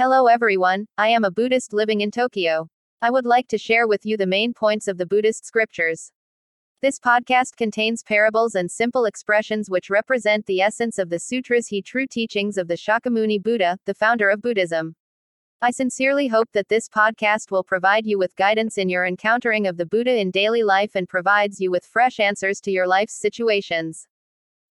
Hello everyone, I am a Buddhist living in Tokyo. I would like to share with you the main points of the Buddhist scriptures. This podcast contains parables and simple expressions which represent the essence of the sutras he true teachings of the Shakyamuni Buddha, the founder of Buddhism. I sincerely hope that this podcast will provide you with guidance in your encountering of the Buddha in daily life and provides you with fresh answers to your life's situations.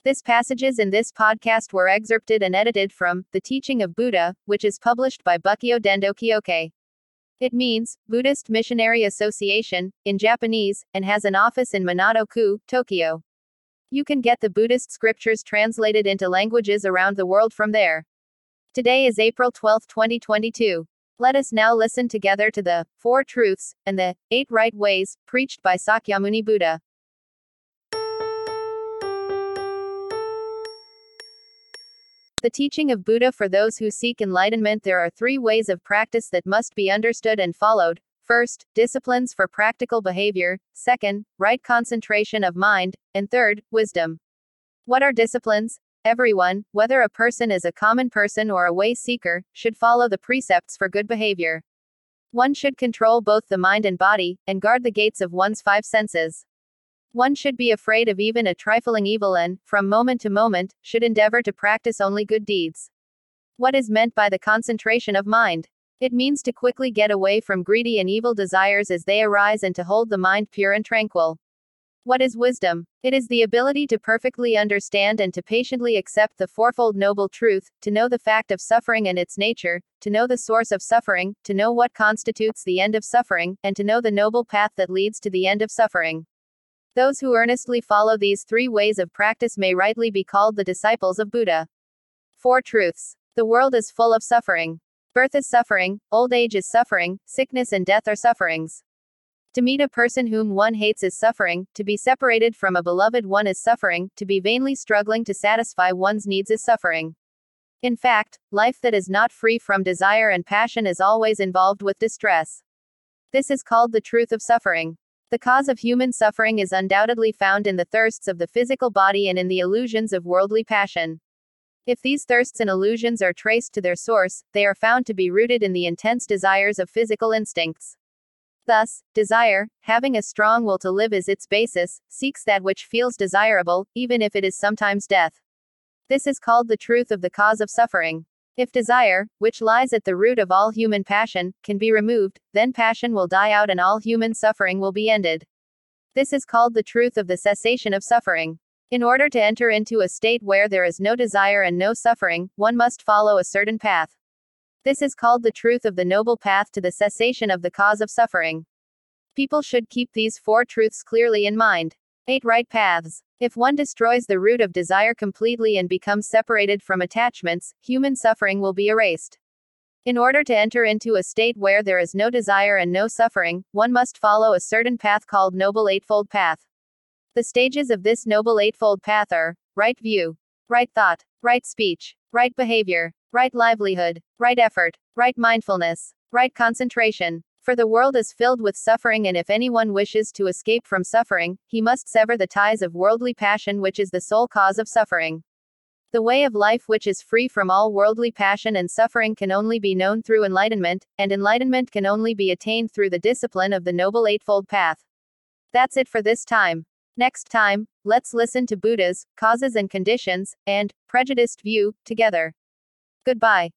This passages in this podcast were excerpted and edited from The Teaching of Buddha, which is published by Bukkyo Dendo Kyokai. It means Buddhist Missionary Association in Japanese and has an office in Minato-ku, Tokyo. You can get the Buddhist scriptures translated into languages around the world from there. Today is April 12, 2022. Let us now listen together to the Four Truths and the Eight Right Ways preached by Sakyamuni Buddha. The teaching of Buddha for those who seek enlightenment there are three ways of practice that must be understood and followed. First, disciplines for practical behavior. Second, right concentration of mind. And third, wisdom. What are disciplines? Everyone, whether a person is a common person or a way seeker, should follow the precepts for good behavior. One should control both the mind and body, and guard the gates of one's five senses. One should be afraid of even a trifling evil and, from moment to moment, should endeavor to practice only good deeds. What is meant by the concentration of mind? It means to quickly get away from greedy and evil desires as they arise and to hold the mind pure and tranquil. What is wisdom? It is the ability to perfectly understand and to patiently accept the fourfold noble truth, to know the fact of suffering and its nature, to know the source of suffering, to know what constitutes the end of suffering, and to know the noble path that leads to the end of suffering. Those who earnestly follow these three ways of practice may rightly be called the disciples of Buddha. Four truths. The world is full of suffering. Birth is suffering, old age is suffering, sickness and death are sufferings. To meet a person whom one hates is suffering, to be separated from a beloved one is suffering, to be vainly struggling to satisfy one's needs is suffering. In fact, life that is not free from desire and passion is always involved with distress. This is called the truth of suffering. The cause of human suffering is undoubtedly found in the thirsts of the physical body and in the illusions of worldly passion. If these thirsts and illusions are traced to their source, they are found to be rooted in the intense desires of physical instincts. Thus, desire, having a strong will to live as its basis, seeks that which feels desirable, even if it is sometimes death. This is called the truth of the cause of suffering. If desire, which lies at the root of all human passion, can be removed, then passion will die out and all human suffering will be ended. This is called the truth of the cessation of suffering. In order to enter into a state where there is no desire and no suffering, one must follow a certain path. This is called the truth of the noble path to the cessation of the cause of suffering. People should keep these four truths clearly in mind. 8 Right Paths. If one destroys the root of desire completely and becomes separated from attachments, human suffering will be erased. In order to enter into a state where there is no desire and no suffering, one must follow a certain path called Noble Eightfold Path. The stages of this Noble Eightfold Path are right view, right thought, right speech, right behavior, right livelihood, right effort, right mindfulness, right concentration, for the world is filled with suffering, and if anyone wishes to escape from suffering, he must sever the ties of worldly passion, which is the sole cause of suffering. The way of life which is free from all worldly passion and suffering can only be known through enlightenment, and enlightenment can only be attained through the discipline of the Noble Eightfold Path. That's it for this time. Next time, let's listen to Buddha's causes and conditions and prejudiced view together. Goodbye.